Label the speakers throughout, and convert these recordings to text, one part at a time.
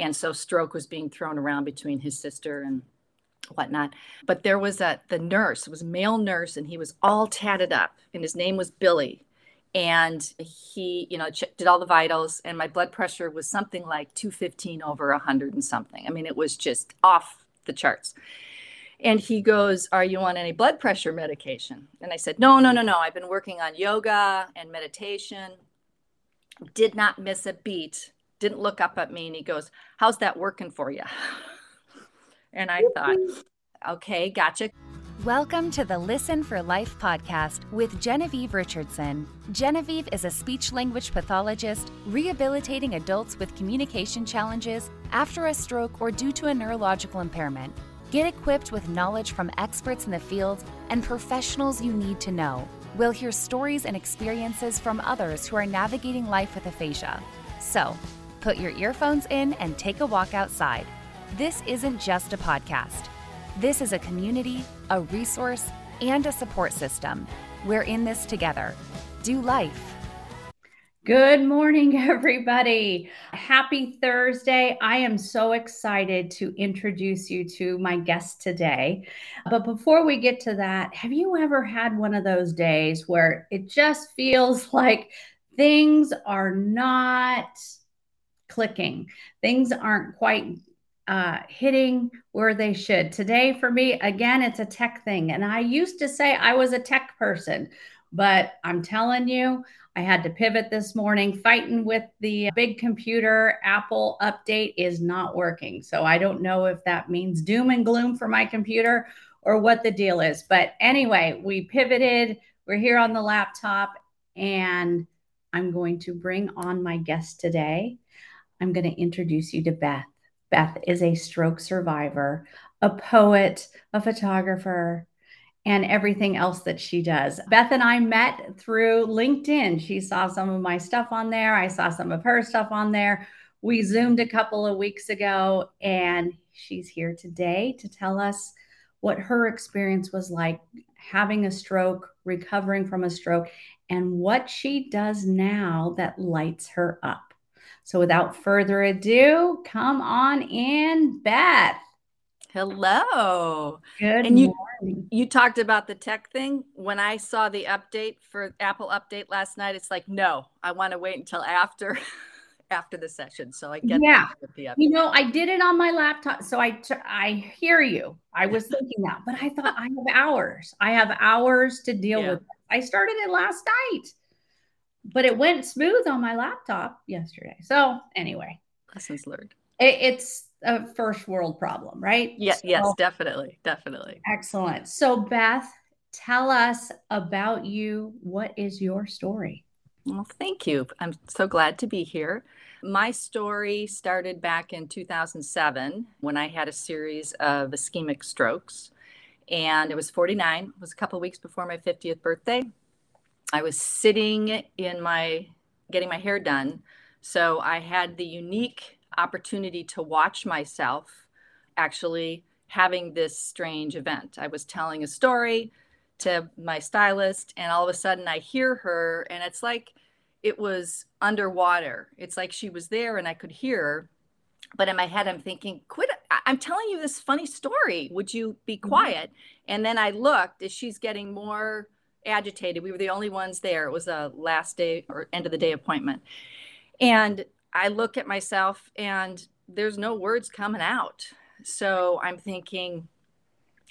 Speaker 1: And so stroke was being thrown around between his sister and whatnot. But there was a the nurse, it was a male nurse, and he was all tatted up, and his name was Billy. And he, you know, did all the vitals, and my blood pressure was something like 215 over 100 and something. I mean, it was just off the charts. And he goes, Are you on any blood pressure medication? And I said, No, no, no, no. I've been working on yoga and meditation. Did not miss a beat. Didn't look up at me. And he goes, How's that working for you? And I thought, okay, gotcha.
Speaker 2: Welcome to the Listen for Life podcast with Genevieve Richardson. Genevieve is a speech language pathologist rehabilitating adults with communication challenges after a stroke or due to a neurological impairment. Get equipped with knowledge from experts in the field and professionals you need to know. We'll hear stories and experiences from others who are navigating life with aphasia. So, put your earphones in and take a walk outside. This isn't just a podcast. This is a community, a resource, and a support system. We're in this together. Do life.
Speaker 3: Good morning, everybody. Happy Thursday. I am so excited to introduce you to my guest today. But before we get to that, have you ever had one of those days where it just feels like things are not clicking? Things aren't quite uh, hitting where they should. Today, for me, again, it's a tech thing. And I used to say I was a tech person, but I'm telling you, I had to pivot this morning. Fighting with the big computer Apple update is not working. So I don't know if that means doom and gloom for my computer or what the deal is. But anyway, we pivoted. We're here on the laptop, and I'm going to bring on my guest today. I'm going to introduce you to Beth. Beth is a stroke survivor, a poet, a photographer, and everything else that she does. Beth and I met through LinkedIn. She saw some of my stuff on there, I saw some of her stuff on there. We Zoomed a couple of weeks ago, and she's here today to tell us what her experience was like having a stroke, recovering from a stroke, and what she does now that lights her up. So without further ado, come on in, Beth.
Speaker 1: Hello.
Speaker 3: Good
Speaker 1: and you,
Speaker 3: morning.
Speaker 1: You talked about the tech thing. When I saw the update for Apple update last night, it's like, no, I want to wait until after after the session. So I get
Speaker 3: yeah. You know, I did it on my laptop. So I I hear you. I was thinking that, but I thought I have hours. I have hours to deal yeah. with. It. I started it last night but it went smooth on my laptop yesterday. So anyway,
Speaker 1: lessons learned.
Speaker 3: It, it's a first world problem, right?
Speaker 1: Yes,
Speaker 3: so,
Speaker 1: yes, definitely, definitely.
Speaker 3: Excellent. So Beth, tell us about you. What is your story?
Speaker 1: Well, thank you. I'm so glad to be here. My story started back in 2007 when I had a series of ischemic strokes. And it was 49, it was a couple weeks before my 50th birthday. I was sitting in my getting my hair done. So I had the unique opportunity to watch myself actually having this strange event. I was telling a story to my stylist, and all of a sudden I hear her, and it's like it was underwater. It's like she was there and I could hear her. But in my head, I'm thinking, quit. I'm telling you this funny story. Would you be mm-hmm. quiet? Mm-hmm. And then I looked as she's getting more agitated. We were the only ones there. It was a last day or end of the day appointment. And I look at myself and there's no words coming out. So I'm thinking,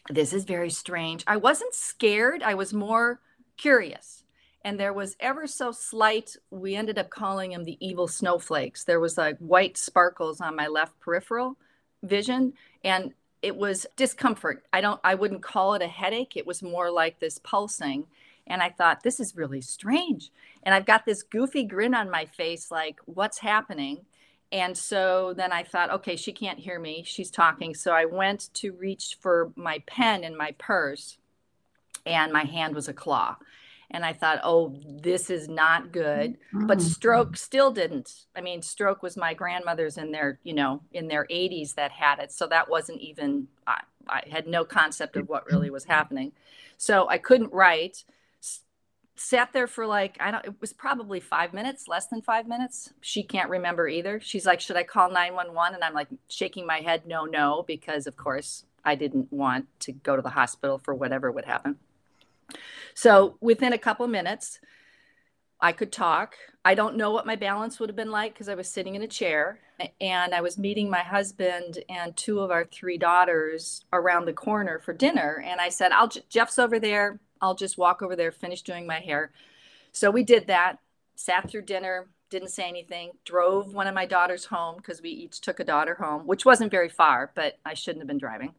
Speaker 1: this is very strange. I wasn't scared, I was more curious. And there was ever so slight, we ended up calling them the evil snowflakes. There was like white sparkles on my left peripheral vision. And it was discomfort. I don't I wouldn't call it a headache. It was more like this pulsing. And I thought, this is really strange. And I've got this goofy grin on my face, like, what's happening? And so then I thought, okay, she can't hear me. She's talking. So I went to reach for my pen in my purse, and my hand was a claw. And I thought, oh, this is not good. But mm. stroke still didn't. I mean, stroke was my grandmother's in their, you know, in their 80s that had it. So that wasn't even, I, I had no concept of what really was happening. So I couldn't write sat there for like i don't it was probably five minutes less than five minutes she can't remember either she's like should i call 911 and i'm like shaking my head no no because of course i didn't want to go to the hospital for whatever would happen so within a couple minutes i could talk i don't know what my balance would have been like because i was sitting in a chair and i was meeting my husband and two of our three daughters around the corner for dinner and i said i'll jeff's over there I'll just walk over there, finish doing my hair. So we did that, sat through dinner, didn't say anything, drove one of my daughters home because we each took a daughter home, which wasn't very far, but I shouldn't have been driving.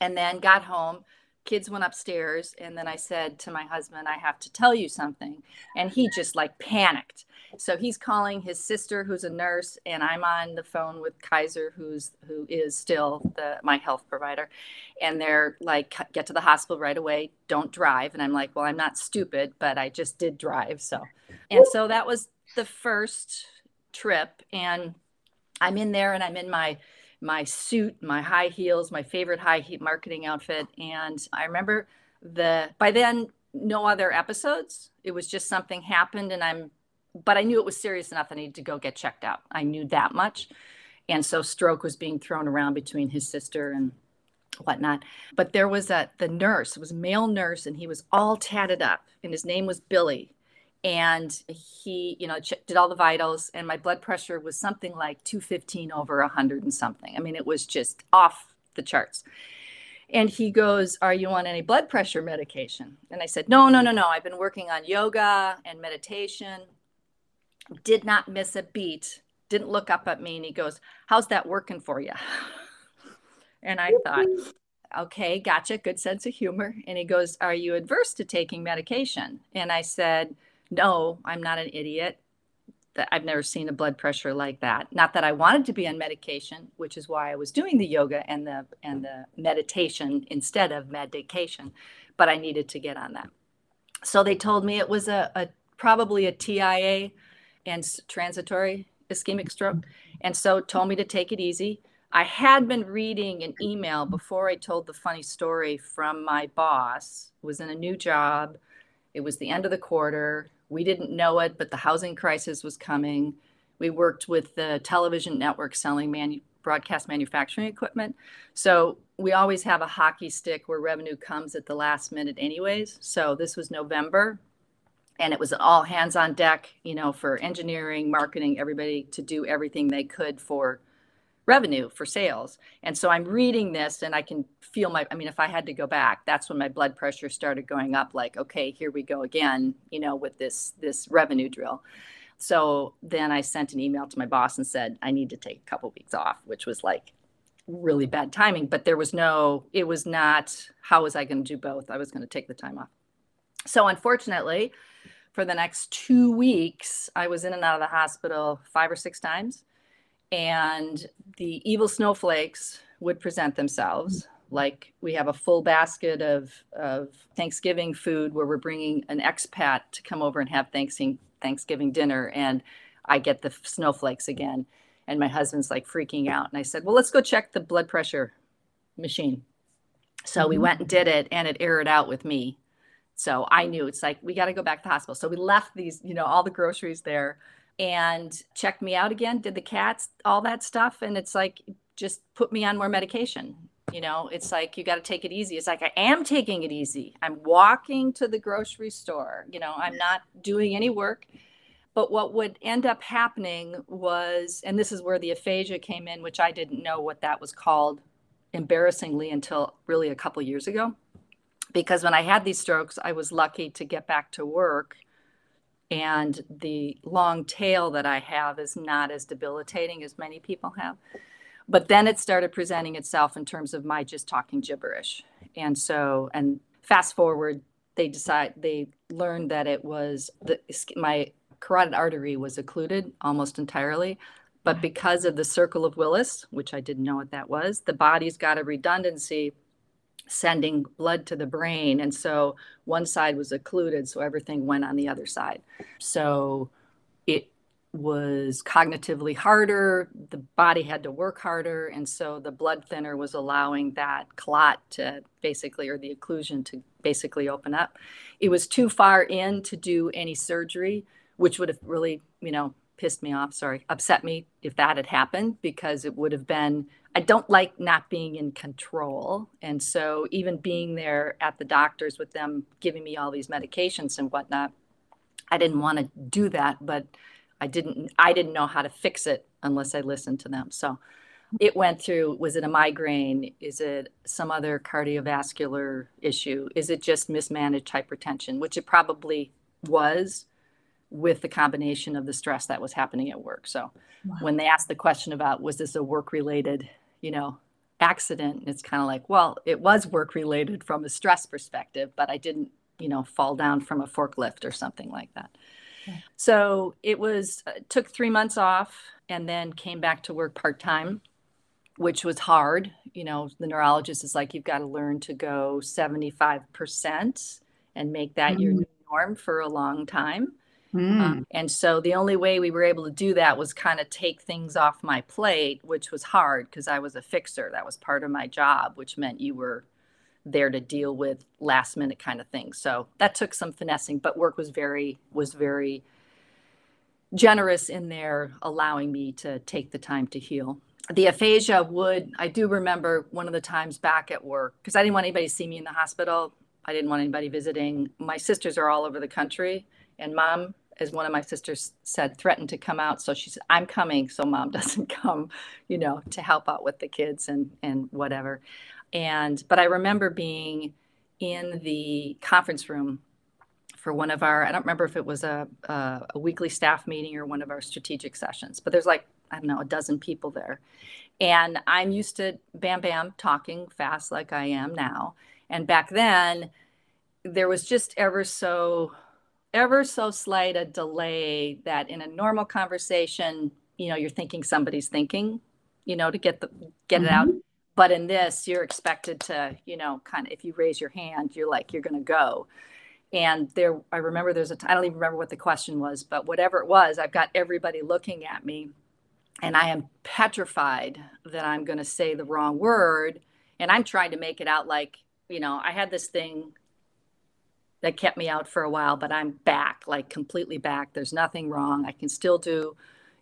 Speaker 1: And then got home, kids went upstairs, and then I said to my husband, I have to tell you something. And he just like panicked. So he's calling his sister, who's a nurse, and I'm on the phone with Kaiser, who's who is still the my health provider, and they're like, "Get to the hospital right away. Don't drive." And I'm like, "Well, I'm not stupid, but I just did drive." So, and so that was the first trip, and I'm in there, and I'm in my my suit, my high heels, my favorite high heat marketing outfit, and I remember the by then no other episodes. It was just something happened, and I'm but I knew it was serious enough I needed to go get checked out. I knew that much. And so stroke was being thrown around between his sister and whatnot. But there was a the nurse, it was a male nurse, and he was all tatted up, and his name was Billy. And he, you know, did all the vitals, and my blood pressure was something like 215 over 100 and something. I mean, it was just off the charts. And he goes, Are you on any blood pressure medication? And I said, No, no, no, no. I've been working on yoga and meditation did not miss a beat, didn't look up at me, and he goes, How's that working for you? and I thought, Okay, gotcha, good sense of humor. And he goes, Are you adverse to taking medication? And I said, No, I'm not an idiot. I've never seen a blood pressure like that. Not that I wanted to be on medication, which is why I was doing the yoga and the and the meditation instead of medication, but I needed to get on that. So they told me it was a, a probably a TIA, and transitory ischemic stroke. And so told me to take it easy. I had been reading an email before I told the funny story from my boss. was in a new job. It was the end of the quarter. We didn't know it, but the housing crisis was coming. We worked with the television network selling manu- broadcast manufacturing equipment. So we always have a hockey stick where revenue comes at the last minute, anyways. So this was November and it was all hands on deck, you know, for engineering, marketing, everybody to do everything they could for revenue, for sales. And so I'm reading this and I can feel my, I mean, if I had to go back, that's when my blood pressure started going up like, okay, here we go again, you know, with this, this revenue drill. So then I sent an email to my boss and said, I need to take a couple weeks off, which was like really bad timing, but there was no, it was not, how was I going to do both? I was going to take the time off. So unfortunately, for the next two weeks, I was in and out of the hospital five or six times. And the evil snowflakes would present themselves. Like we have a full basket of, of Thanksgiving food where we're bringing an expat to come over and have Thanksgiving, Thanksgiving dinner. And I get the snowflakes again. And my husband's like freaking out. And I said, Well, let's go check the blood pressure machine. So we mm-hmm. went and did it, and it aired out with me so I knew it's like, we got to go back to the hospital. So we left these, you know, all the groceries there and checked me out again, did the cats, all that stuff. And it's like, just put me on more medication. You know, it's like, you got to take it easy. It's like, I am taking it easy. I'm walking to the grocery store. You know, I'm not doing any work. But what would end up happening was, and this is where the aphasia came in, which I didn't know what that was called embarrassingly until really a couple years ago because when I had these strokes, I was lucky to get back to work. And the long tail that I have is not as debilitating as many people have. But then it started presenting itself in terms of my just talking gibberish. And so, and fast forward, they decide they learned that it was the my carotid artery was occluded almost entirely. But because of the circle of Willis, which I didn't know what that was, the body's got a redundancy sending blood to the brain. And so one side was occluded, so everything went on the other side. So it was cognitively harder. The body had to work harder. And so the blood thinner was allowing that clot to basically, or the occlusion to, basically open up. It was too far in to do any surgery, which would have really, you know, pissed me off, sorry, upset me if that had happened because it would have been I don't like not being in control. And so even being there at the doctors with them giving me all these medications and whatnot, I didn't want to do that, but I didn't I didn't know how to fix it unless I listened to them. So it went through was it a migraine? Is it some other cardiovascular issue? Is it just mismanaged hypertension, which it probably was with the combination of the stress that was happening at work. So wow. when they asked the question about was this a work related, you know, accident, it's kind of like, well, it was work related from a stress perspective, but I didn't, you know, fall down from a forklift or something like that. So it was uh, took 3 months off and then came back to work part-time, which was hard. You know, the neurologist is like you've got to learn to go 75% and make that mm. your norm for a long time. Mm. Um, and so the only way we were able to do that was kind of take things off my plate, which was hard because I was a fixer. That was part of my job, which meant you were there to deal with last minute kind of things. So that took some finessing, but work was very was very generous in there allowing me to take the time to heal. The aphasia would I do remember one of the times back at work because I didn't want anybody to see me in the hospital. I didn't want anybody visiting. My sisters are all over the country and mom as one of my sisters said, threatened to come out. So she said, I'm coming so mom doesn't come, you know, to help out with the kids and, and whatever. And, but I remember being in the conference room for one of our, I don't remember if it was a, a, a weekly staff meeting or one of our strategic sessions, but there's like, I don't know, a dozen people there. And I'm used to bam, bam, talking fast like I am now. And back then, there was just ever so ever so slight a delay that in a normal conversation, you know, you're thinking somebody's thinking, you know, to get the get mm-hmm. it out. Mm-hmm. But in this, you're expected to, you know, kind of if you raise your hand, you're like you're going to go. And there, I remember there's a. I don't even remember what the question was, but whatever it was, I've got everybody looking at me, and I am petrified that I'm going to say the wrong word, and I'm trying to make it out like, you know, I had this thing that kept me out for a while, but I'm back, like completely back. There's nothing wrong. I can still do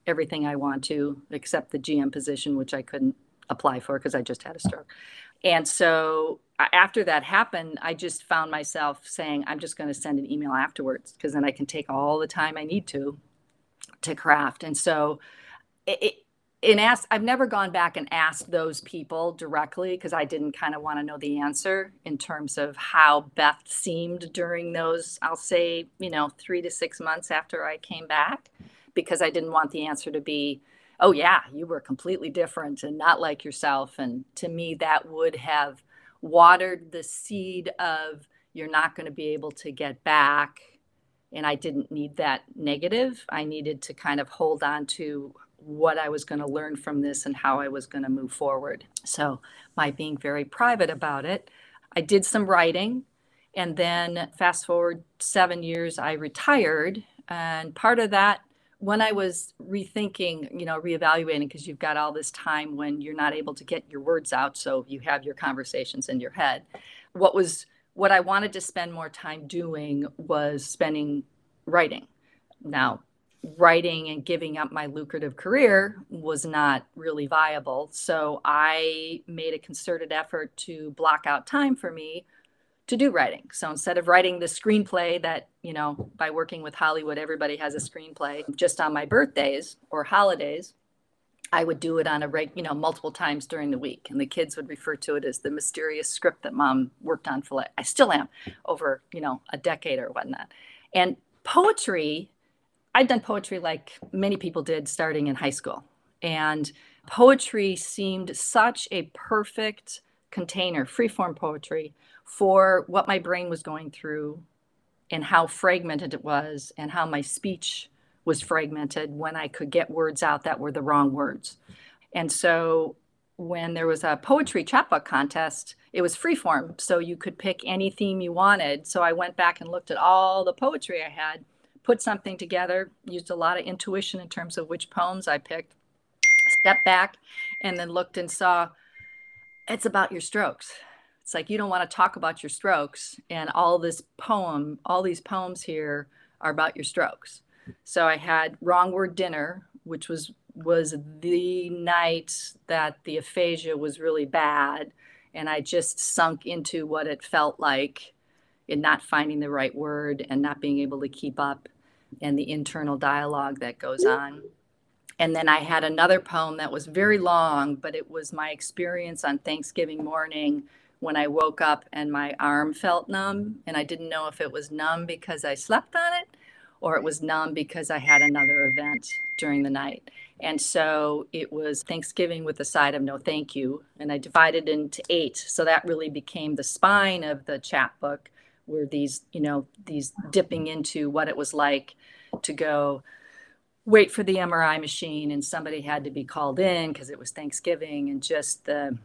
Speaker 1: everything I want to, except the GM position, which I couldn't apply for because I just had a stroke. And so after that happened, I just found myself saying, I'm just going to send an email afterwards because then I can take all the time I need to to craft. And so it, and ask i've never gone back and asked those people directly because i didn't kind of want to know the answer in terms of how beth seemed during those i'll say you know three to six months after i came back because i didn't want the answer to be oh yeah you were completely different and not like yourself. And to me that would have watered the seed of you're not going to be able to get back and i didn't need that negative. I needed to kind of hold on to what I was going to learn from this and how I was going to move forward. So, by being very private about it, I did some writing. And then, fast forward seven years, I retired. And part of that, when I was rethinking, you know, reevaluating, because you've got all this time when you're not able to get your words out. So, you have your conversations in your head. What was what I wanted to spend more time doing was spending writing. Now, writing and giving up my lucrative career was not really viable. So I made a concerted effort to block out time for me to do writing. So instead of writing the screenplay that, you know, by working with Hollywood, everybody has a screenplay just on my birthdays or holidays, I would do it on a reg, you know, multiple times during the week. And the kids would refer to it as the mysterious script that mom worked on for, like, I still am over, you know, a decade or whatnot. And poetry I'd done poetry like many people did starting in high school. And poetry seemed such a perfect container, freeform poetry, for what my brain was going through and how fragmented it was and how my speech was fragmented when I could get words out that were the wrong words. And so when there was a poetry chapbook contest, it was freeform. So you could pick any theme you wanted. So I went back and looked at all the poetry I had put something together, used a lot of intuition in terms of which poems I picked, stepped back, and then looked and saw it's about your strokes. it's like you don't want to talk about your strokes and all this poem all these poems here are about your strokes so i had wrong word dinner which was was the night that the aphasia was really bad and i just sunk into what it felt like in not finding the right word and not being able to keep up and the internal dialogue that goes on and then i had another poem that was very long but it was my experience on thanksgiving morning when I woke up and my arm felt numb, and I didn't know if it was numb because I slept on it or it was numb because I had another event during the night. And so it was Thanksgiving with a side of no thank you. And I divided into eight. So that really became the spine of the chapbook, where these, you know, these dipping into what it was like to go wait for the MRI machine and somebody had to be called in because it was Thanksgiving and just the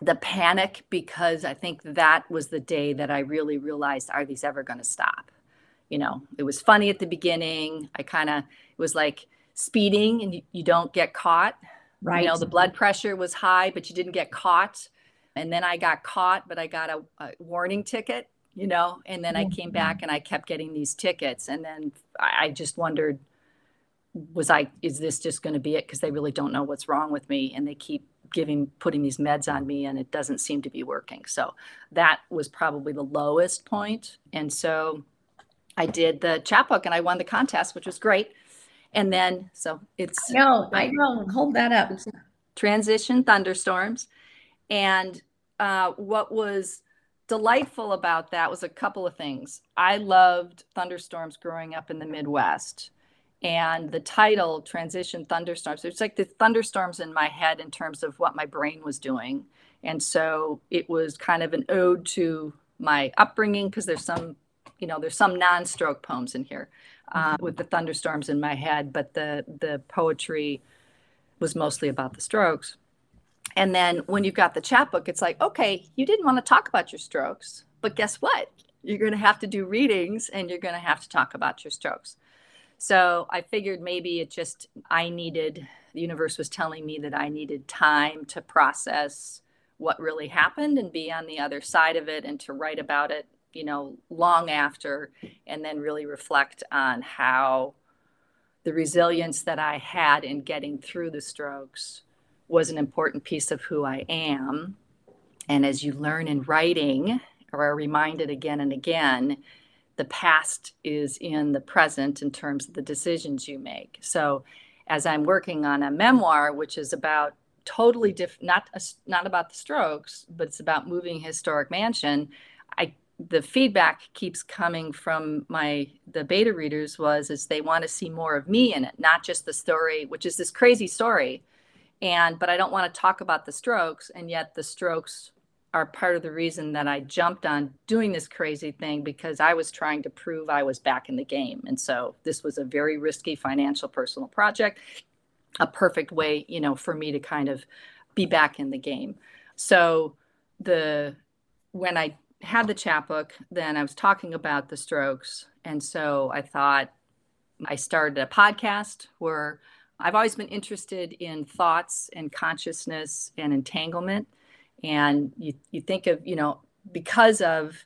Speaker 1: the panic because I think that was the day that I really realized are these ever going to stop? You know, it was funny at the beginning. I kind of, it was like speeding and you, you, don't get caught. Right. You know, the blood pressure was high, but you didn't get caught. And then I got caught, but I got a, a warning ticket, you know, and then I came back and I kept getting these tickets. And then I, just wondered, was I, is this just going to be it? Because they really don't know what's wrong with me and they keep giving putting these meds on me and it doesn't seem to be working. So that was probably the lowest point. And so i did the chapbook and i won the contest which was great. And then so it's
Speaker 3: no i know. Hold that up.
Speaker 1: Transition thunderstorms. And uh, what was delightful about that was a couple of things. I loved thunderstorms growing up in the midwest and the title transition thunderstorms it's like the thunderstorms in my head in terms of what my brain was doing. And so it was kind of an ode to my upbringing because there's some you know there's some non-stroke poems in here uh, mm-hmm. with the thunderstorms in my head but the the poetry was mostly about the strokes and then when you've got the chapbook it's like okay you didn't want to talk about your strokes but guess what? You're going to have to do readings and you're going to have to talk about your strokes. So I figured maybe it just, I needed, the universe was telling me that I needed time to process what really happened and be on the other side of it and to write about it, you know, long after, and then really reflect on how the resilience that I had in getting through the strokes was an important piece of who I am. And as you learn in writing, or are reminded again and again, the past is in the present in terms of the decisions you make. So, as I'm working on a memoir, which is about totally different, not a, not about the strokes, but it's about moving historic mansion. I the feedback keeps coming from my the beta readers was is they want to see more of me in it, not just the story, which is this crazy story. And but I don't want to talk about the strokes, and yet the strokes are part of the reason that I jumped on doing this crazy thing because I was trying to prove I was back in the game. And so this was a very risky financial personal project, a perfect way, you know, for me to kind of be back in the game. So the when I had the chapbook, then I was talking about the strokes. And so I thought I started a podcast where I've always been interested in thoughts and consciousness and entanglement. And you you think of you know because of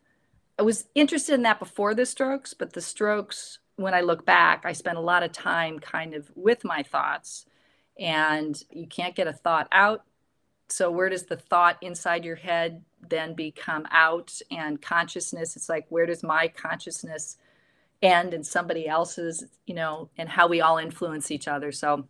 Speaker 1: I was interested in that before the strokes, but the strokes when I look back, I spent a lot of time kind of with my thoughts. And you can't get a thought out. So where does the thought inside your head then become out? And consciousness it's like where does my consciousness end and somebody else's, you know, and how we all influence each other. So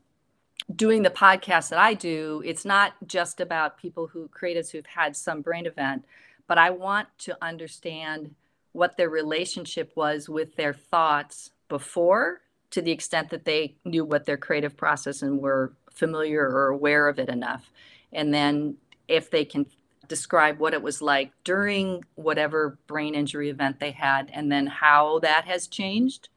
Speaker 1: doing the podcast that I do, it's not just about people who creatives who've had some brain event, but I want to understand what their relationship was with their thoughts before to the extent that they knew what their creative process and were familiar or aware of it enough. And then if they can describe what it was like during whatever brain injury event they had and then how that has changed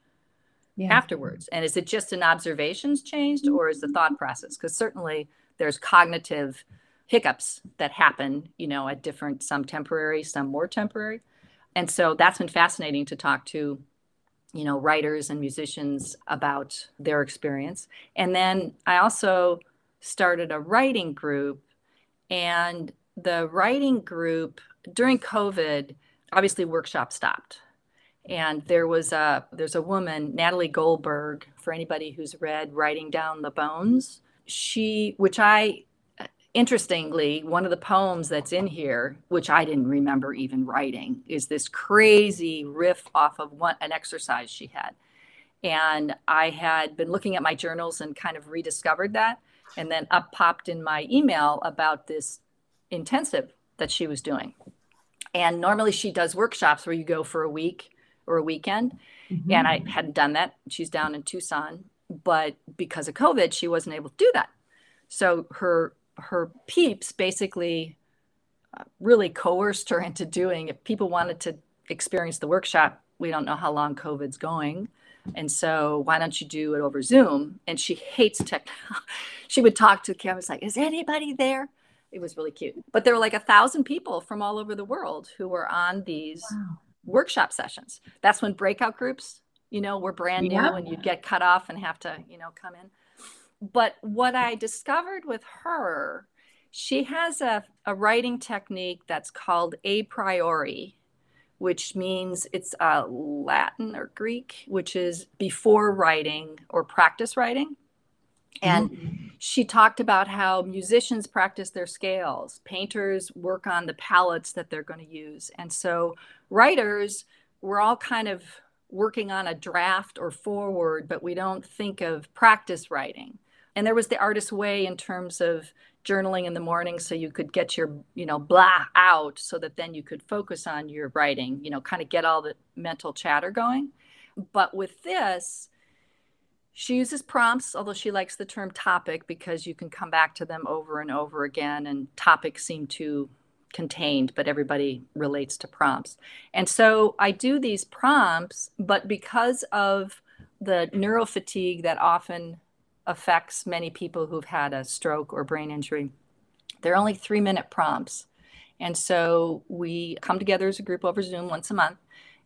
Speaker 1: yeah. afterwards? And is it just an observations changed or is the mm-hmm. thought process? Because certainly there's cognitive hiccups that happen, you know, at different, some temporary, some more temporary. And so that's been fascinating to talk to, you know, writers and musicians about their experience. And then I also started a writing group and the writing group during COVID, obviously workshop stopped. And there was a there's a woman, Natalie Goldberg, for anybody who's read Writing Down the Bones. She, which I interestingly, one of the poems that's in here, which I didn't remember even writing, is this crazy riff off of one, an exercise she had. And I had been looking at my journals and kind of rediscovered that. And then up popped in my email about this intensive that she was doing. And normally she does workshops where you go for a week or a weekend. Mm-hmm. And I hadn't done that. She's down in Tucson. But because of COVID, she wasn't able to do that. So her her peeps basically uh, really coerced her into doing if people wanted to experience the workshop we don't know how long covid's going and so why don't you do it over zoom and she hates tech she would talk to the cameras like is anybody there it was really cute but there were like a thousand people from all over the world who were on these wow. workshop sessions that's when breakout groups you know were brand new and you'd get cut off and have to you know come in but what I discovered with her, she has a, a writing technique that's called a priori, which means it's uh, Latin or Greek, which is before writing or practice writing. And mm-hmm. She talked about how musicians practice their scales, painters work on the palettes that they're going to use. And so writers, we're all kind of working on a draft or forward, but we don't think of practice writing. And there was the artist way in terms of journaling in the morning so you could get your you know blah out so that then you could focus on your writing you know kind of get all the mental chatter going. But with this she uses prompts although she likes the term topic because you can come back to them over and over again and topics seem too contained but everybody relates to prompts and so i do these prompts but because of the neurofatigue that often affects many people who've had a stroke or brain injury. They're only three minute prompts. And so we come together as a group over Zoom once a month.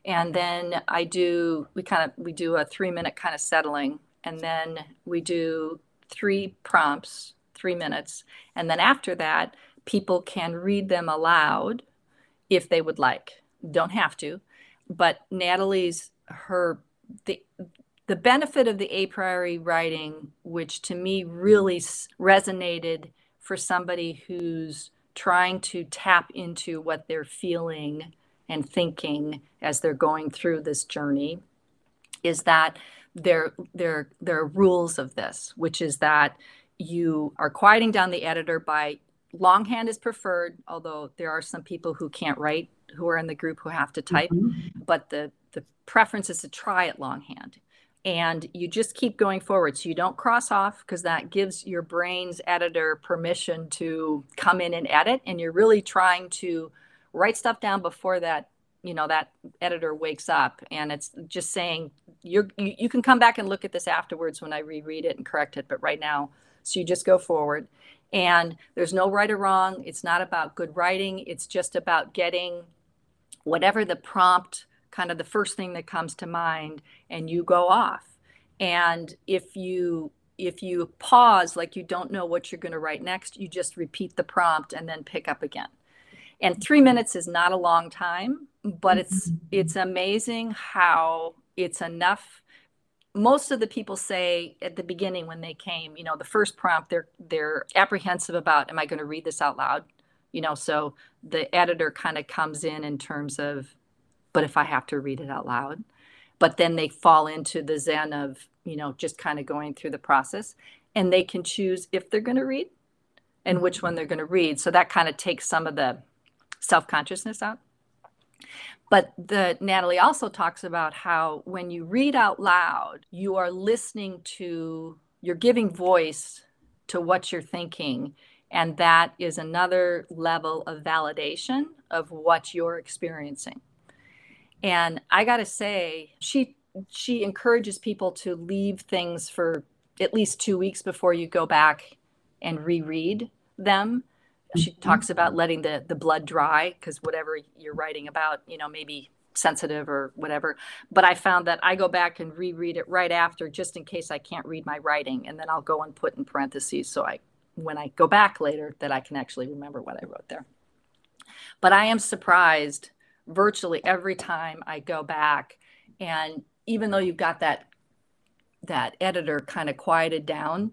Speaker 1: And then I do, we kind of, we do a three minute kind of settling. And then we do three prompts, three minutes. And then after that, people can read them aloud if they would like. Don't have to. But Natalie's, her, the, the benefit of the a priori writing, which to me really resonated for somebody who's trying to tap into what they're feeling and thinking as they're going through this journey, is that there, there, there are rules of this, which is that you are quieting down the editor by longhand is preferred, although there are some people who can't write who are in the group who have to type, mm-hmm. but the, the preference is to try it longhand. And you just keep going forward. So you don't cross off because that gives your brain's editor permission to come in and edit and you're really trying to write stuff down before that you know that editor wakes up. And it's just saying you're you, you can come back and look at this afterwards when i reread it and correct it but right now so you just go forward. And there's no right or wrong. It's not about good writing. It's just about getting whatever the prompt kind of the first thing that comes to mind and you go off. And if you if you pause like you don't know what you're going to write next you just repeat the prompt and then pick up again. And three minutes is not a long time but it's mm-hmm. it's amazing how it's enough most of the people say at the beginning when they came you know the first prompt they're they're apprehensive about am i going to read this out loud you know so the editor kind of comes in in terms of but if I have to read it out loud. But then they fall into the zen of, you know, just kind of going through the process and they can choose if they're going to read and which one they're going to read. So that kind of takes some of the self consciousness out. But the Natalie also talks about how when you read out loud, you are listening to, you're giving voice to what you're thinking. And that is another level of validation of what you're experiencing. And I got to say, she she encourages people to leave things for at least 2 weeks before you go back and reread them. She mm-hmm. talks about letting the the blood dry because whatever you're writing about, you know, maybe sensitive or whatever. But I found that I go back and reread it right after just in case I can't read my writing and then I'll go and put in parentheses so I when I go back later that I can actually remember what I wrote there. But I am surprised virtually every time I go back. And even though you've got that that editor kind of quieted down,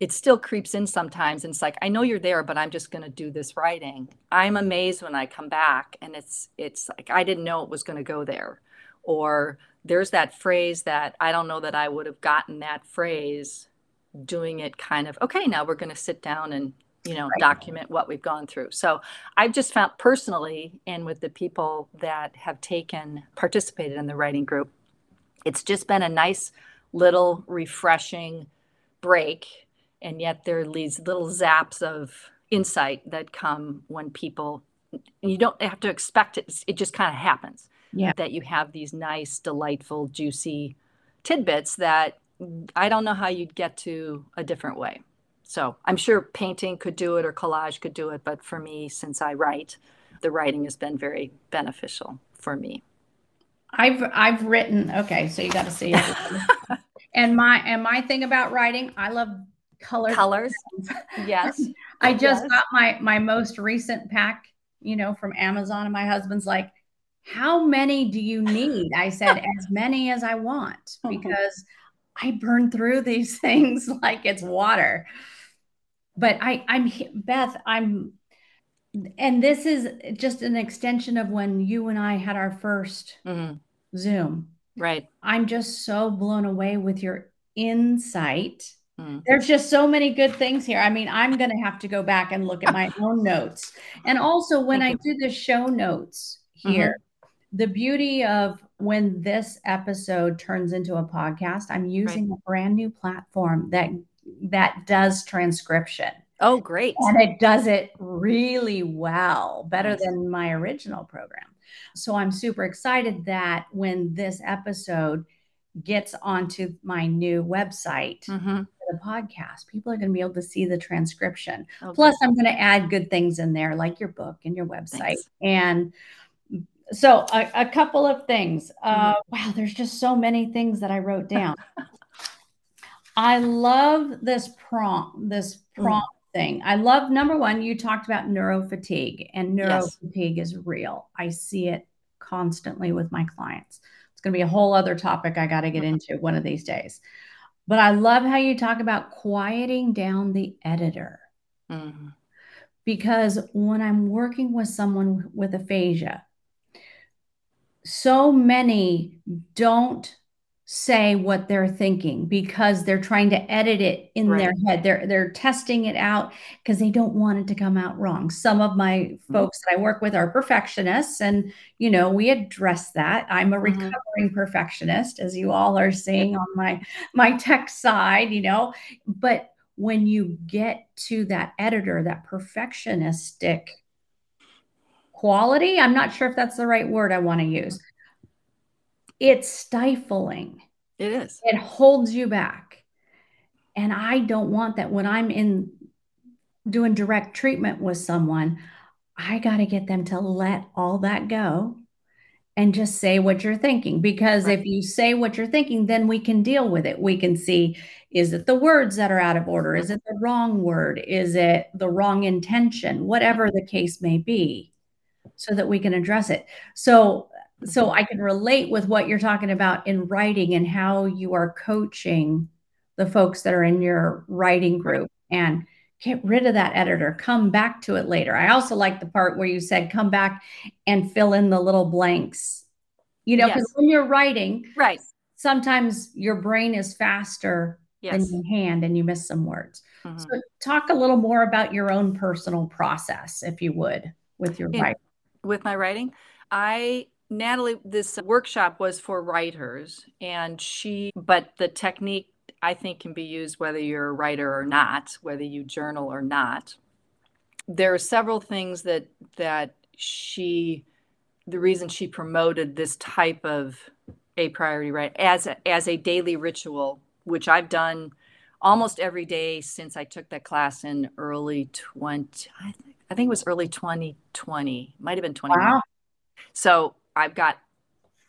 Speaker 1: it still creeps in sometimes and it's like i know you're there but i'm just going to do this writing. I'm amazed when i come back and it's it's like i didn't know it was going to go there. Or there's that phrase that i don't know that i would have gotten that phrase doing it kind of okay now we're going to sit down and you know right. document what we've gone through. So i've just found personally and with the people that have taken participated in the writing group it's just been a nice little refreshing break and yet there are these little zaps of insight that come when people you don't have to expect it it just kind of happens.
Speaker 3: Yeah.
Speaker 1: That you have these nice delightful juicy tidbits that i don't know how you'd get to a different way. So i'm sure painting could do it or collage could do it but for me since i write the writing has been very beneficial for me.
Speaker 3: I've i've written okay so you got to see it and my and my thing about writing i love color
Speaker 1: colors. yes.
Speaker 3: I just yes. got my my most recent pack, you know, from Amazon, and my husband's like, "How many do you need?" I said, "As many as I want," because I burn through these things like it's water. But I, I'm Beth. I'm, and this is just an extension of when you and I had our 1st mm-hmm. Zoom.
Speaker 1: Right.
Speaker 3: I'm just so blown away with your insight Mm. There's just so many good things here. I mean, I'm going to have to go back and look at my own notes. And also, when I do the show notes here, mm-hmm. the beauty of when this episode turns into a podcast, I'm using right. a brand new platform that that does transcription.
Speaker 1: Oh, great.
Speaker 3: And it does it really well, better nice. than my original program. So I'm super excited that when this episode gets onto my new website, mm-hmm the podcast, people are going to be able to see the transcription. Okay. Plus, I'm going to add good things in there, like your book and your website. Thanks. And so, a, a, couple of things. Uh, mm-hmm. Wow, there's just so many things that I wrote down. I love this prompt, this mm. prompt mm. thing. I love number one, you talked about neurofatigue, and neurofatigue yes. is real. I see it constantly with my clients. It's going to be a whole other topic I got to get mm-hmm. into one of these days. But I love how you talk about quieting down the editor. Mm-hmm. Because when I'm working with someone with aphasia, so many don't say what they're thinking because they're trying to edit it in right. their head. They're they're testing it out because they don't want it to come out wrong. Some of my mm-hmm. folks that I work with are perfectionists and you know, we address that. I'm a mm-hmm. recovering mm-hmm. perfectionist as you all are seeing on my my tech side, you know, but when you get to that editor, that perfectionistic quality, I'm not sure if that's the right word I want to use it's stifling.
Speaker 1: It is.
Speaker 3: It holds you back. And I don't want that when I'm in doing direct treatment with someone. I got to get them to let all that go and just say what you're thinking. Because right. if you say what you're thinking, then we can deal with it. We can see is it the words that are out of order? Is it the wrong word? Is it the wrong intention? Whatever the case may be, so that we can address it. So so I can relate with what you're talking about in writing and how you are coaching the folks that are in your writing group and get rid of that editor. Come back to it later. I also like the part where you said come back and fill in the little blanks. You know because yes. when you're writing
Speaker 1: right.
Speaker 3: sometimes your brain is faster yes. than your hand and you miss some words. Mm-hmm. so talk a little more about your own personal process if you would with your in, writing.
Speaker 1: with my writing. I Natalie, this workshop was for writers, and she, but the technique I think can be used whether you're a writer or not, whether you journal or not. There are several things that that she, the reason she promoted this type of a priori writing as a, as a daily ritual, which I've done almost every day since I took that class in early 20, I think, I think it was early 2020, might have been 20. Wow. So I've got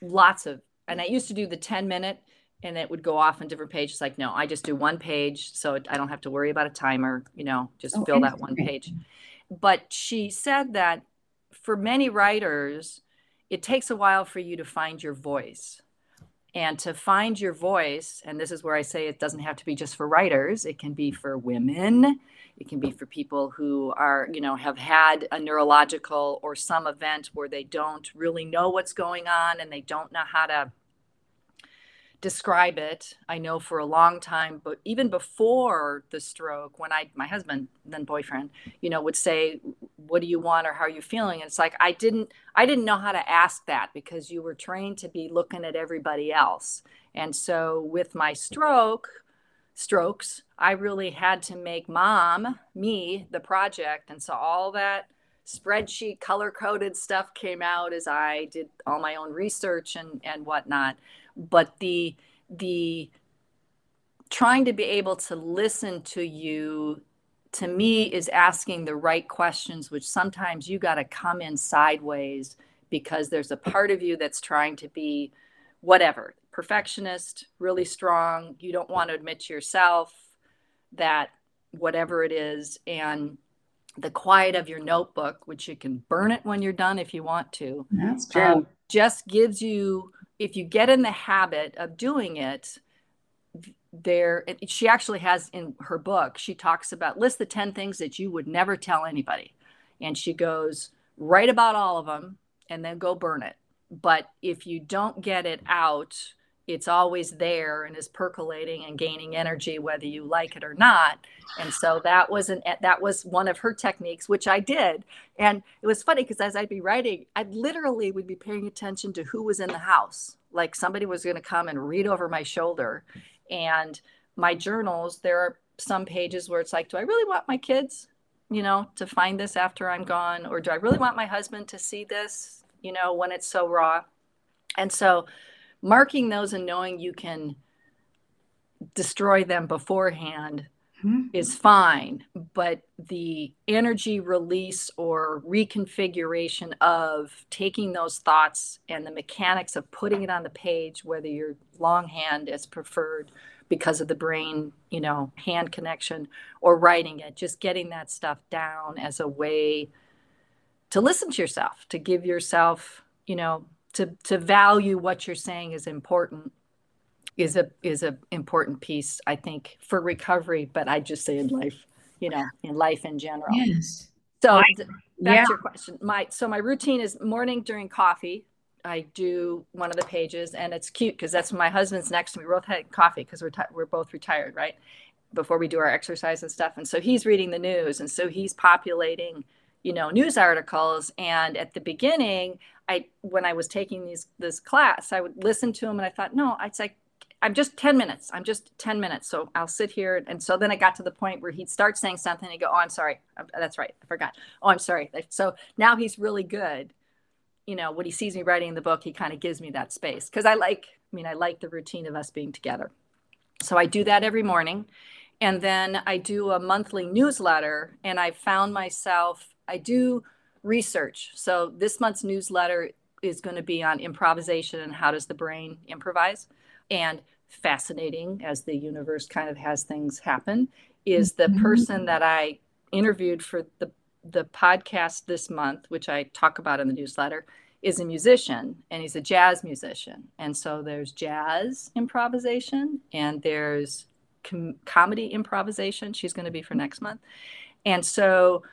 Speaker 1: lots of, and I used to do the 10 minute and it would go off on different pages. Like, no, I just do one page. So I don't have to worry about a timer, you know, just oh, fill that one page. But she said that for many writers, it takes a while for you to find your voice. And to find your voice, and this is where I say it doesn't have to be just for writers, it can be mm. for women, it can be for people who are, you know, have had a neurological or some event where they don't really know what's going on and they don't know how to describe it. I know for a long time, but even before the stroke, when I, my husband, then boyfriend, you know, would say, "What do you want?" or "How are you feeling?" And it's like I didn't, I didn't know how to ask that because you were trained to be looking at everybody else. And so with my stroke, strokes, I really had to make mom, me, the project. And so all that spreadsheet color coded stuff came out as I did all my own research and, and whatnot. But the, the, trying to be able to listen to you to me is asking the right questions which sometimes you got to come in sideways because there's a part of you that's trying to be whatever perfectionist, really strong. You don't want to admit to yourself that whatever it is. And the quiet of your notebook, which you can burn it when you're done if you want to.
Speaker 3: That's true. Um,
Speaker 1: just gives you, if you get in the habit of doing it, there she actually has in her book she talks about list the 10 things that you would never tell anybody. And she goes write about all of them and then go burn it. But if you don't get it out it's always there and is percolating and gaining energy whether you like it or not. And so that was an eh, that was one of her techniques which i did. And it was funny because as i'd be writing i literally would be paying attention to who was in the house. Like somebody was going to come and read over my shoulder. And my journals there are some pages where it's like do i really want my kids you know to find this after i'm gone? Or do i really want my husband to see this you know when it's so raw? And so marking those and knowing you can destroy them beforehand mm-hmm. is fine but the energy release or reconfiguration of taking those thoughts and the mechanics of putting it on the page whether your longhand is preferred because of the brain you know hand connection or writing it just getting that stuff down as a way to listen to yourself to give yourself you know to to value what you're saying is important is a is a important piece i think for recovery but i just say in life you know in life in general.
Speaker 3: Yes.
Speaker 1: So I, that's yeah. your question. My so my routine is morning during coffee i do one of the pages and it's cute because that's my husband's next to me we both had coffee because we're, t- we're both retired right? Before we do our exercise and stuff and so he's reading the news and so he's populating you know news articles and at the beginning i when i was taking these this class i would listen to him and i thought no it's like i'm just 10 minutes i'm just 10 minutes so i'll sit here and so then i got to the point where he'd start saying something and go oh i'm sorry that's right i forgot oh i'm sorry so now he's really good you know when he sees me writing the book he kind of gives me that space because i like i mean i like the routine of us being together. So i do that every morning and then i do a monthly newsletter and i found myself I do research. So this month's newsletter is going to be on improvisation and how does the brain improvise. And fascinating as the universe kind of has things happen is the mm-hmm. person that I interviewed for the the podcast this month, which I talk about in the newsletter, is a musician and he's a jazz musician. And so there's jazz improvisation and there's com- comedy improvisation. She's going to be for next month. And so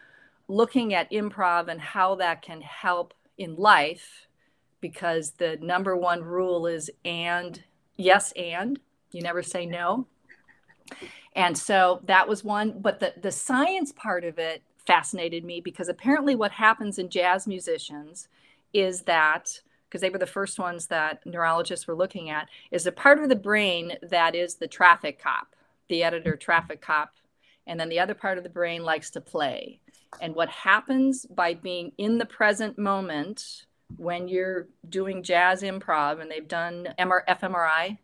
Speaker 1: looking at improv and how that can help in life because the number one rule is and yes and you never say no. And so that was one but the the science part of it fascinated me because apparently what happens in jazz musicians is that because they were the first ones that neurologists were looking at is a part of the brain that is the traffic cop the editor traffic cop and then the other part of the brain likes to play and what happens by being in the present moment when you're doing jazz improv and they've done MR, fMRI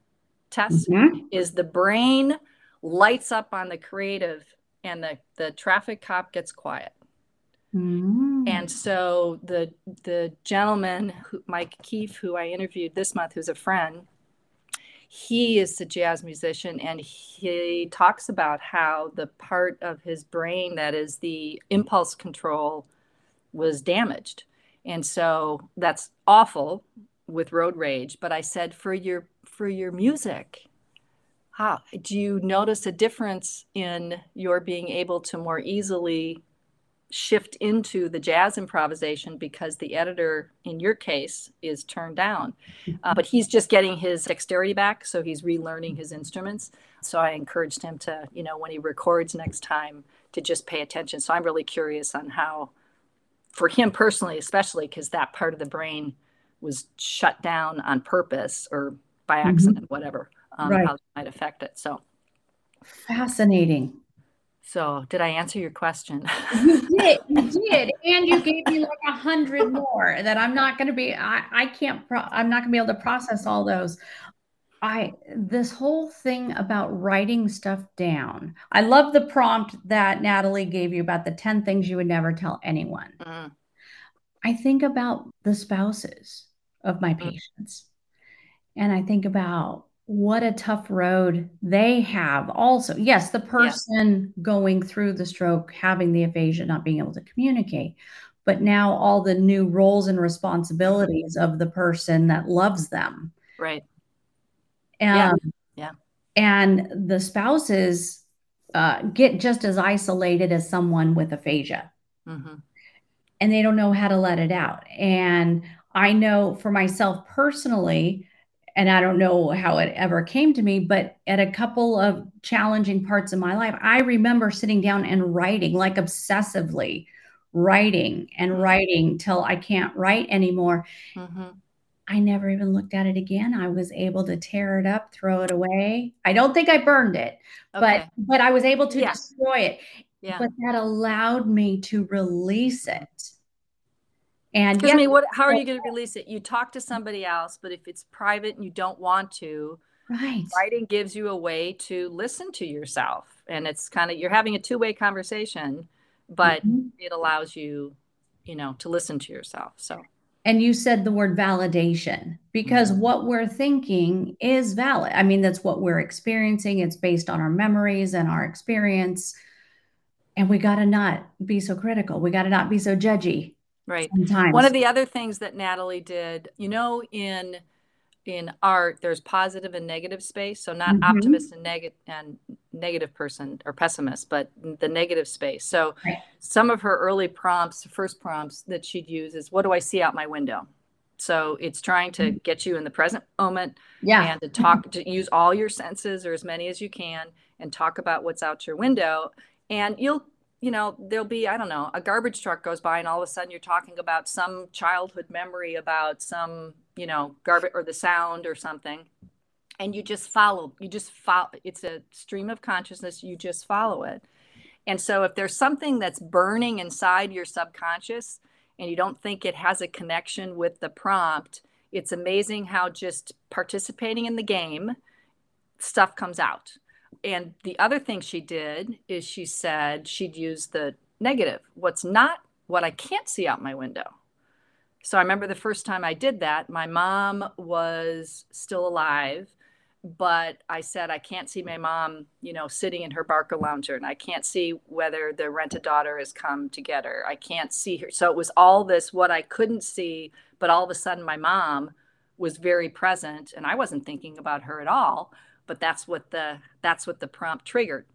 Speaker 1: tests mm-hmm. is the brain lights up on the creative and the, the traffic cop gets quiet. Mm-hmm. And so the the gentleman, who, Mike Keefe, who I interviewed this month, who's a friend, he is a jazz musician and he talks about how the part of his brain that is the impulse control was damaged And so that's awful with road rage. But I said, for your for your music, how do you notice a difference in your being able to more easily shift into the jazz improvisation because the editor in your case is turned down uh, but he's just getting his dexterity back so he's relearning his instruments so i encouraged him to you know when he records next time to just pay attention so i'm really curious on how for him personally especially because that part of the brain was shut down on purpose or by mm-hmm. accident mm-hmm. whatever um, right. how it might affect it so
Speaker 3: fascinating
Speaker 1: so, did I answer your question?
Speaker 3: you did, you did, and you gave me like a hundred more that I'm not going to be. I I can't. Pro, I'm not going to be able to process all those. I this whole thing about writing stuff down. I love the prompt that Natalie gave you about the ten things you would never tell anyone. Mm. I think about the spouses of my mm. patients, and I think about what a tough road they have also yes the person yeah. going through the stroke having the aphasia not being able to communicate but now all the new roles and responsibilities of the person that loves them
Speaker 1: right
Speaker 3: and yeah, yeah. and the spouses uh, get just as isolated as someone with aphasia mm-hmm. and they don't know how to let it out and i know for myself personally and I don't know how it ever came to me, but at a couple of challenging parts of my life, I remember sitting down and writing, like obsessively writing and mm-hmm. writing till I can't write anymore. Mm-hmm. I never even looked at it again. I was able to tear it up, throw it away. I don't think I burned it, okay. but but I was able to yeah. destroy it. Yeah. But that allowed me to release it
Speaker 1: and yeah, I mean, what? How are you going to release it? You talk to somebody else, but if it's private and you don't want to,
Speaker 3: right?
Speaker 1: Writing gives you a way to listen to yourself, and it's kind of you're having a two way conversation, but mm-hmm. it allows you, you know, to listen to yourself. So.
Speaker 3: And you said the word validation because mm-hmm. what we're thinking is valid. I mean, that's what we're experiencing. It's based on our memories and our experience. And we got to not be so critical. We got to not be so judgy
Speaker 1: Right. Sometimes. One of the other things that Natalie did, you know, in in art, there's positive and negative space. So not mm-hmm. optimist and negative and negative person or pessimist, but the negative space. So right. some of her early prompts, first prompts that she'd use is, "What do I see out my window?" So it's trying to mm-hmm. get you in the present moment,
Speaker 3: yeah,
Speaker 1: and to talk to use all your senses or as many as you can, and talk about what's out your window. And you'll you know, there'll be, I don't know, a garbage truck goes by and all of a sudden you're talking about some childhood memory about some, you know, garbage or the sound or something. And you just follow, you just follow, it's a stream of consciousness, you just follow it. And so if there's something that's burning inside your subconscious and you don't think it has a connection with the prompt, it's amazing how just participating in the game, stuff comes out and the other thing she did is she said she'd use the negative what's not what i can't see out my window. So i remember the first time i did that my mom was still alive but i said i can't see my mom you know sitting in her Barcalounger and i can't see whether the rent-a-daughter has come to get her. I can't see her. So it was all this what i couldn't see but all of a sudden my mom was very present and i wasn't thinking about her at all but that's what the that's what the prompt triggered.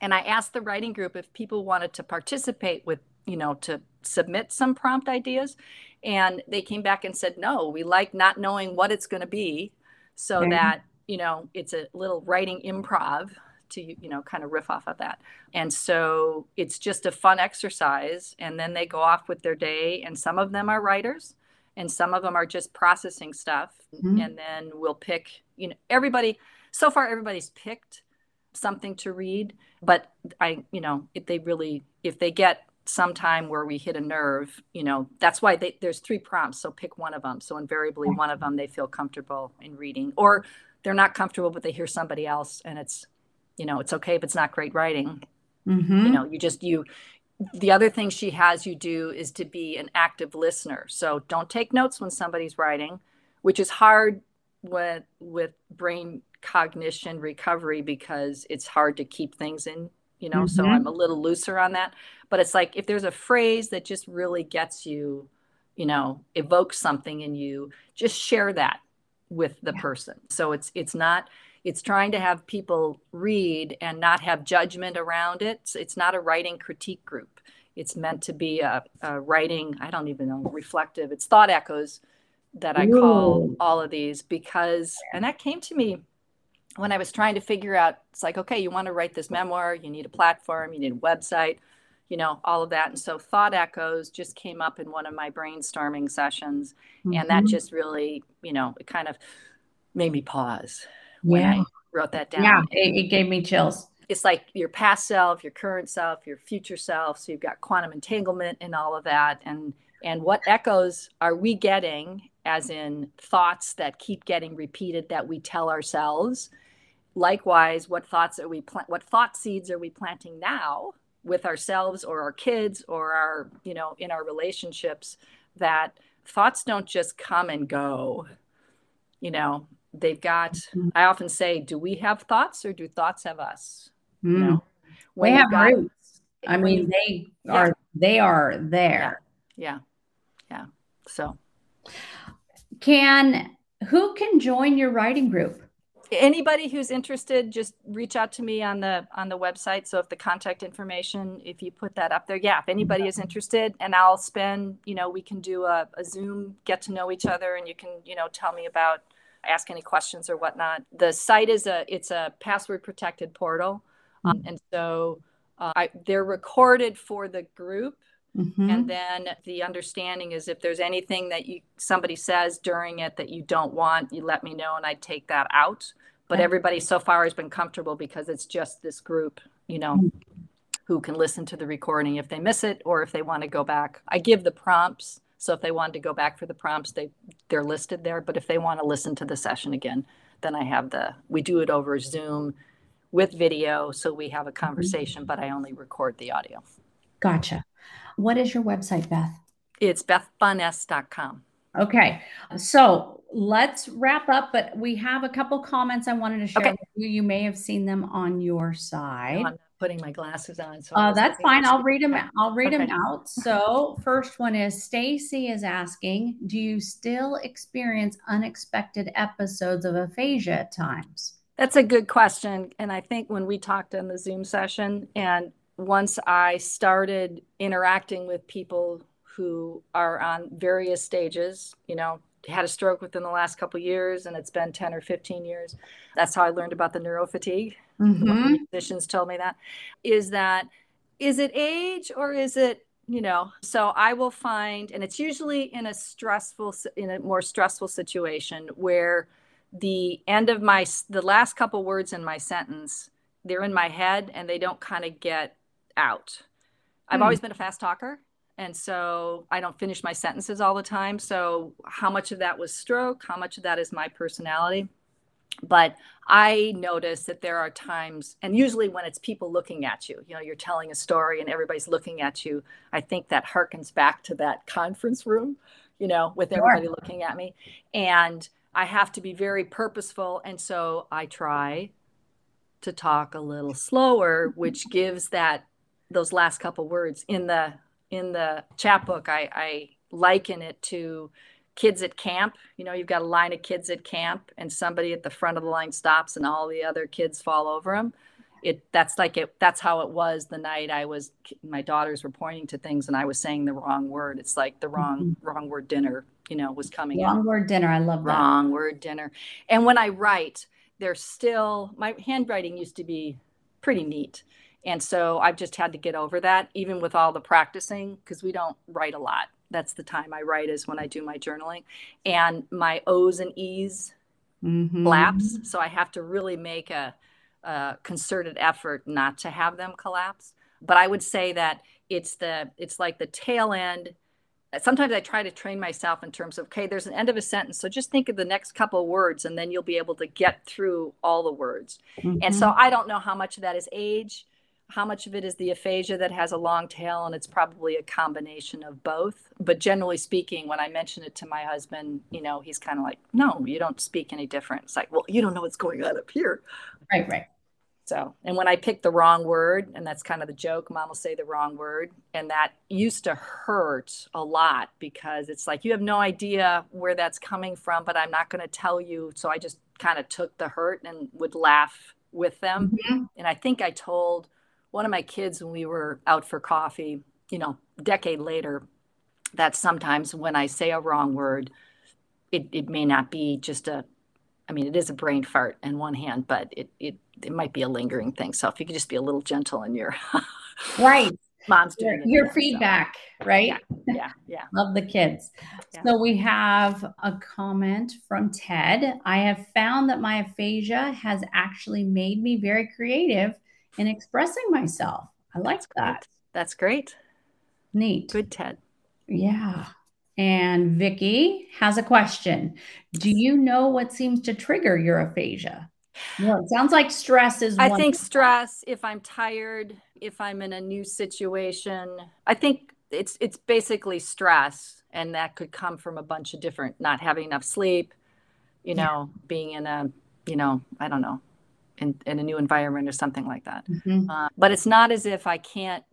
Speaker 1: And i asked the writing group if people wanted to participate with you know to submit some prompt ideas. And they came back and said no we like not knowing what it's going to be. So okay. that you know it's a little writing improv to you know kind of riff off of that. And so it's just a fun exercise. And then they go off with their day and some of them are writers and some of them are just processing stuff. Mm-hmm. and then we'll pick you know everybody so far everybody's picked something to read but i you know if they really if they get some time where we hit a nerve you know that's why they, there's three prompts. So pick one of them. So invariably one of them they feel comfortable in reading or they're not comfortable but they hear somebody else and it's you know it's okay if it's not great writing. Mm-hmm. you know you just you the other thing she has you do is to be an active listener. So don't take notes when somebody's writing which is hard with with brain cognition recovery because it's hard to keep things in you know mm-hmm. so i'm a little looser on that but it's like if there's a phrase that just really gets you you know evokes something in you just share that with the yeah. person so it's it's not it's trying to have people read and not have judgment around it it's, it's not a writing critique group it's meant to be a, a, writing i don't even know reflective it's thought echoes that i Ooh. call all of these because and that came to me when i was trying to figure out it's like okay you want to write this memoir you need a platform you need a website you know all of that and so thought echoes just came up in one of my brainstorming sessions mm-hmm. and that mm-hmm. just really you know it kind of made me pause when yeah. i wrote that down
Speaker 3: yeah it, it gave me chills
Speaker 1: it's like your past self your current self your future self so you've got quantum entanglement and all of that and and what echoes are we getting as in thoughts that keep getting repeated that we tell ourselves likewise what thoughts are we plant what thought seeds are we planting now with ourselves or our kids or our you know in our relationships that thoughts don't just come and go you know they've got mm-hmm. i often say do we have thoughts or do thoughts have us
Speaker 3: mm. you know when they have got, roots i mean they yeah. are they are there
Speaker 1: yeah. yeah yeah so
Speaker 3: can who can join your writing group
Speaker 1: anybody who's interested just reach out to me on the on the website. So if the contact information if you put that up there yeah if anybody is interested and i'll spend you know we can do a, a zoom get to know each other and you can you know tell me about ask any questions or whatnot. The site is a it's a password protected portal. Um, and so uh, I, they're recorded for the group Mm-hmm. And then the understanding is if there's anything that you somebody says during it that you don't want, you let me know and I take that out. But everybody so far has been comfortable because it's just this group, you know, mm-hmm. who can listen to the recording if they miss it or if they want to go back. I give the prompts. So if they want to go back for the prompts, they they're listed there. But if they want to listen to the session again, then I have the we do it over Zoom with video. So we have a mm-hmm. conversation, mm-hmm. but I only record the audio.
Speaker 3: Gotcha. What is your website, Beth?
Speaker 1: It's bethbonness.com.
Speaker 3: Okay. So let's wrap up, but we have a couple comments I wanted to share okay. with you. You may have seen them on your side.
Speaker 1: No, I'm putting my glasses on.
Speaker 3: So uh, that's fine. I'll read them. I'll read okay. them out. So first one is Stacy is asking, do you still experience unexpected episodes of aphasia at times?
Speaker 1: That's a good question. And I think when we talked in the Zoom session and once I started interacting with people who are on various stages, you know, had a stroke within the last couple years and it's been 10 or 15 years. That's how I learned about the neurofatigue. Mm-hmm. Physicians told me that. Is that is it age or is it, you know, so I will find and it's usually in a stressful in a more stressful situation where the end of my the last couple words in my sentence they're in my head and they don't kind of get out. I've mm. always been a fast talker. And so I don't finish my sentences all the time. So, how much of that was stroke? How much of that is my personality? But I notice that there are times, and usually when it's people looking at you, you know, you're telling a story and everybody's looking at you. I think that harkens back to that conference room, you know, with everybody sure. looking at me. And I have to be very purposeful. And so I try to talk a little slower, which gives that those last couple words in the in the chapbook I, I liken it to kids at camp. You know you've got a line of kids at camp and somebody at the front of the line stops and all the other kids fall over them it that's like it that's how it was the night i was my daughters were pointing to things and i was saying the wrong word. It's like the wrong mm-hmm. wrong word dinner you know was coming
Speaker 3: wrong word dinner. I love
Speaker 1: that. Wrong word dinner. And when i write there's still my handwriting used to be pretty neat and so I've just had to get over that, even with all the practicing, because we don't write a lot. That's the time I write is when I do my journaling. And my O's and E's mm-hmm. collapse. So I have to really make a, a concerted effort not to have them collapse. But I would say that it's the it's like the tail end sometimes I try to train myself in terms of, okay, there's an end of a sentence. So just think of the next couple of words and then you'll be able to get through all the words. Mm-hmm. And so I don't know how much of that is age how much of it is the aphasia that has a long tail and it's probably a combination of both but generally speaking when i mention it to my husband you know he's kind of like no you don't speak any different it's like well you don't know what's going on up here
Speaker 3: right right
Speaker 1: So, and when I pick the wrong word, and that's kind of the joke, mom will say the wrong word. And that used to hurt a lot because it's like, you have no idea where that's coming from, but I'm not going to tell you. So I just kind of took the hurt and would laugh with them. Mm-hmm. And I think I told one of my kids when we were out for coffee, you know, decade later, that sometimes when I say a wrong word, it, it may not be just a I mean, it is a brain fart in one hand, but it it it might be a lingering thing. So if you could just be a little gentle in your
Speaker 3: right,
Speaker 1: mom's doing
Speaker 3: your, your feedback, so. right?
Speaker 1: Yeah, yeah, yeah.
Speaker 3: Love the kids. Yeah. So we have a comment from Ted. I have found that my aphasia has actually made me very creative in expressing myself. I like
Speaker 1: That's
Speaker 3: that.
Speaker 1: Great. That's great.
Speaker 3: Neat.
Speaker 1: Good, Ted.
Speaker 3: Yeah. And Vicky has a question. Do you know what seems to trigger your aphasia? Well, it sounds like stress is.
Speaker 1: I think stress. If I'm tired, if I'm in a new situation, I think it's it's basically stress, and that could come from a bunch of different not having enough sleep, you know, yeah. being in a, you know, I don't know, in in a new environment or something like that. Mm-hmm. Uh, but it's not as if I can't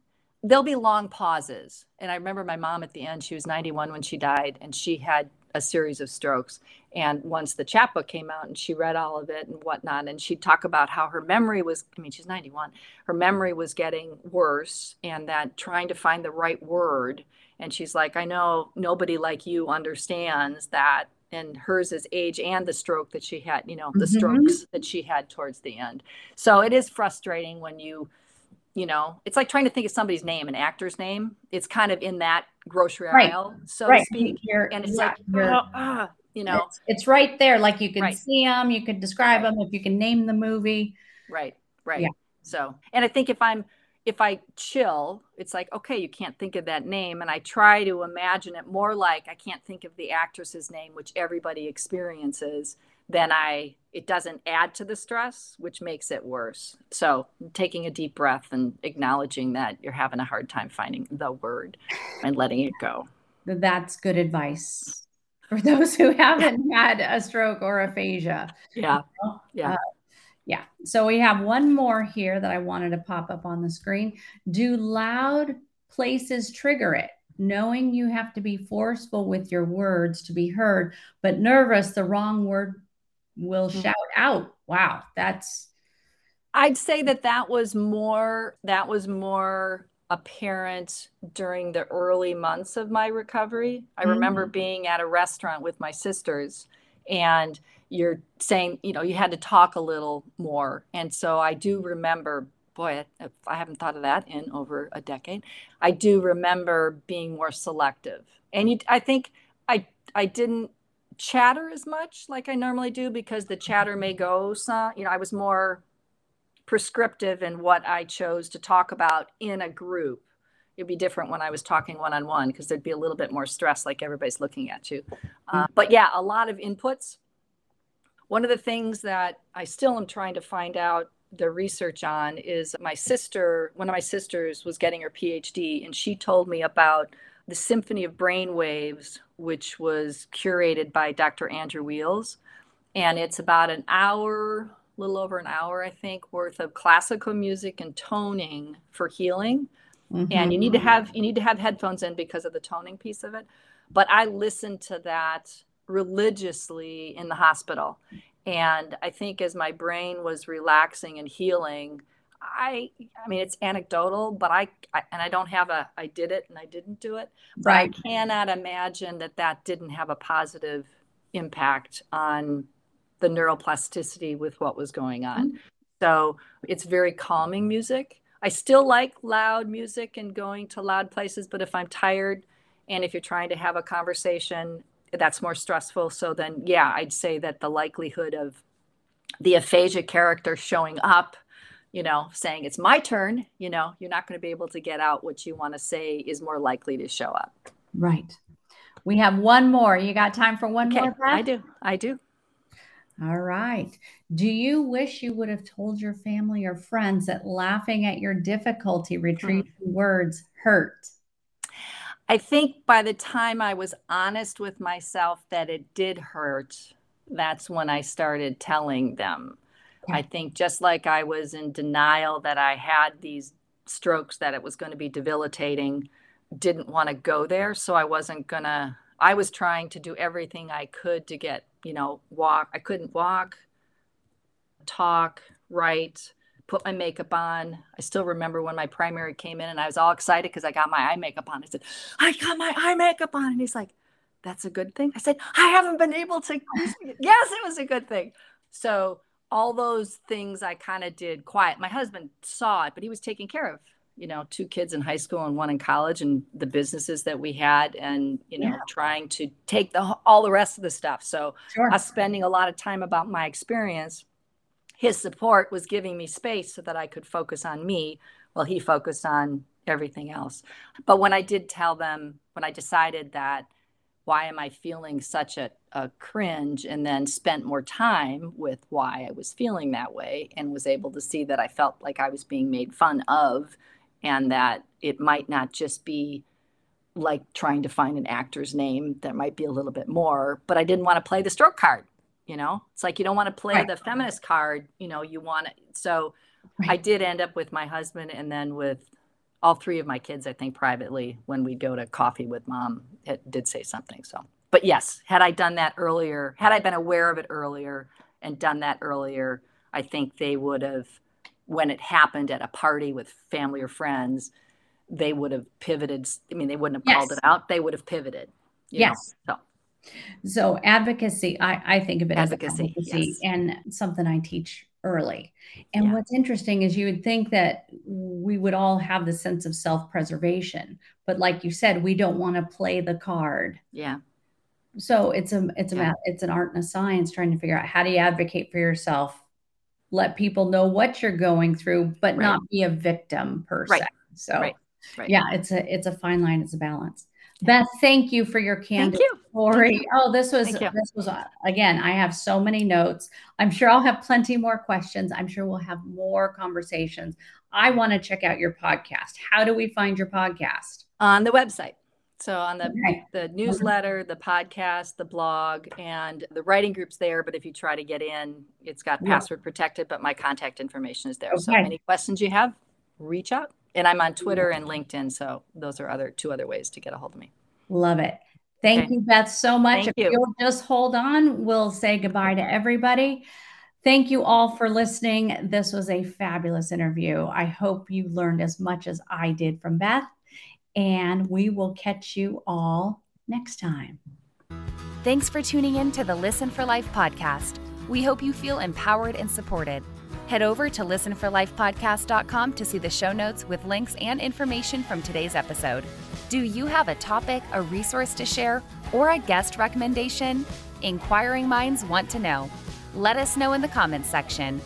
Speaker 1: there'll be long pauses. And I remember my mom at the end, she was 91 when she died, and she had a series of strokes. And once the chapbook came out and she read all of it and whatnot, and she'd talk about how her memory was, I mean, she's 91, her memory was getting worse and that trying to find the right word. And she's like, I know nobody like you understands that. And hers is age and the stroke that she had, you know, the mm-hmm. strokes that she had towards the end. So it is frustrating when you, you know, it's like trying to think of somebody's name, an actor's name. It's kind of in that grocery right. aisle, so right. to speak. You're, and it's like, oh, oh, you know,
Speaker 3: it's, it's, right there. Like you can right. see them, you can describe them, if you can name the movie.
Speaker 1: Right, right. Yeah. So, and I think if I'm, if I chill, it's like, okay, you can't think of that name. And I try to imagine it more like I can't think of the actress's name, which everybody experiences then I it doesn't add to the stress, which makes it worse. So taking a deep breath and acknowledging that you're having a hard time finding the word and letting it go.
Speaker 3: That's good advice for those who haven't had a stroke or aphasia.
Speaker 1: Yeah. Yeah. Uh,
Speaker 3: yeah. So we have one more here that I wanted to pop up on the screen. Do loud places trigger it? Knowing you have to be forceful with your words to be heard, but nervous, the wrong word will mm-hmm. shout out. Wow, that's
Speaker 1: I'd say that that was more that was more apparent during the early months of my recovery. I mm-hmm. remember being at a restaurant with my sisters and you're saying, you know, you had to talk a little more. And so I do remember, boy, I haven't thought of that in over a decade. I do remember being more selective. And you, I think I I didn't chatter as much like I normally do because the chatter may go some, you know, I was more prescriptive in what I chose to talk about in a group. It'd be different when I was talking one on one because there'd be a little bit more stress, like everybody's looking at you. Uh, but yeah, a lot of inputs. One of the things that I still am trying to find out the research on is my sister, one of my sisters was getting her PhD, and she told me about the Symphony of Brain Waves, which was curated by Dr. Andrew Wheels. And it's about an hour, a little over an hour, I think, worth of classical music and toning for healing. Mm-hmm. And you need to have you need to have headphones in because of the toning piece of it. But I listened to that religiously in the hospital. And I think as my brain was relaxing and healing, I I mean it's anecdotal, but I, I, and I don't have a I did it and I didn't do it. But right. I cannot imagine that that didn't have a positive impact on the neuroplasticity with what was going on. Mm-hmm. So it's very calming music. I still like loud music and going to loud places, but if I'm tired and if you're trying to have a conversation, that's more stressful. So then, yeah, I'd say that the likelihood of the aphasia character showing up you know, saying it's my turn, you know, you're not going to be able to get out what you want to say is more likely to show up.
Speaker 3: Right. We have one more. You got time for one okay. more? Beth?
Speaker 1: I do. I do.
Speaker 3: All right. Do you wish you would have told your family or friends that laughing at your difficulty retrieving hmm. words hurt?
Speaker 1: I think by the time I was honest with myself that it did hurt, that's when I started telling them I think just like I was in denial that I had these strokes, that it was going to be debilitating, didn't want to go there. So I wasn't going to, I was trying to do everything I could to get, you know, walk. I couldn't walk, talk, write, put my makeup on. I still remember when my primary came in and I was all excited because I got my eye makeup on. I said, I got my eye makeup on. And he's like, that's a good thing. I said, I haven't been able to. yes, it was a good thing. So all those things I kind of did quiet. My husband saw it, but he was taking care of, you know, two kids in high school and one in college and the businesses that we had and, you know, yeah. trying to take the all the rest of the stuff. So sure. us spending a lot of time about my experience, his support was giving me space so that I could focus on me while he focused on everything else. But when I did tell them, when I decided that why am I feeling such a, a cringe? And then spent more time with why I was feeling that way and was able to see that I felt like I was being made fun of and that it might not just be like trying to find an actor's name that might be a little bit more, but I didn't want to play the stroke card. You know, it's like you don't want to play right. the feminist card, you know, you want to. So right. I did end up with my husband and then with all three of my kids, I think privately, when we'd go to coffee with mom, it did say something. So, but yes, had I done that earlier, had I been aware of it earlier and done that earlier, I think they would have, when it happened at a party with family or friends, they would have pivoted. I mean, they wouldn't have yes. called it out. They would have pivoted.
Speaker 3: yes. Know? So. So advocacy, I, I think of it advocacy, as advocacy yes. and something I teach early. And yeah. what's interesting is you would think that we would all have the sense of self-preservation, but like you said, we don't want to play the card.
Speaker 1: Yeah.
Speaker 3: So it's a it's a yeah. it's an art and a science trying to figure out how do you advocate for yourself, let people know what you're going through, but right. not be a victim per right. se. So right. yeah, it's a it's a fine line, it's a balance. Beth, thank you for your candid story. Oh, this was this was uh, again. I have so many notes. I'm sure I'll have plenty more questions. I'm sure we'll have more conversations. I want to check out your podcast. How do we find your podcast?
Speaker 1: On the website. So on the okay. the newsletter, the podcast, the blog, and the writing groups there. But if you try to get in, it's got password protected, but my contact information is there. Okay. So any questions you have, reach out and I'm on Twitter and LinkedIn. So those are other two other ways to get a hold of me.
Speaker 3: Love it. Thank okay. you, Beth, so much. Thank if you. will just hold on, we'll say goodbye to everybody. Thank you all for listening. This was a fabulous interview. I hope you learned as much as I did from Beth, and we will catch you all next time.
Speaker 2: Thanks for tuning in to the Listen for Life podcast. We hope you feel empowered and supported. Head over to listenforlifepodcast.com to see the show notes with links and information from today's episode. Do you have a topic, a resource to share, or a guest recommendation? Inquiring minds want to know. Let us know in the comments section.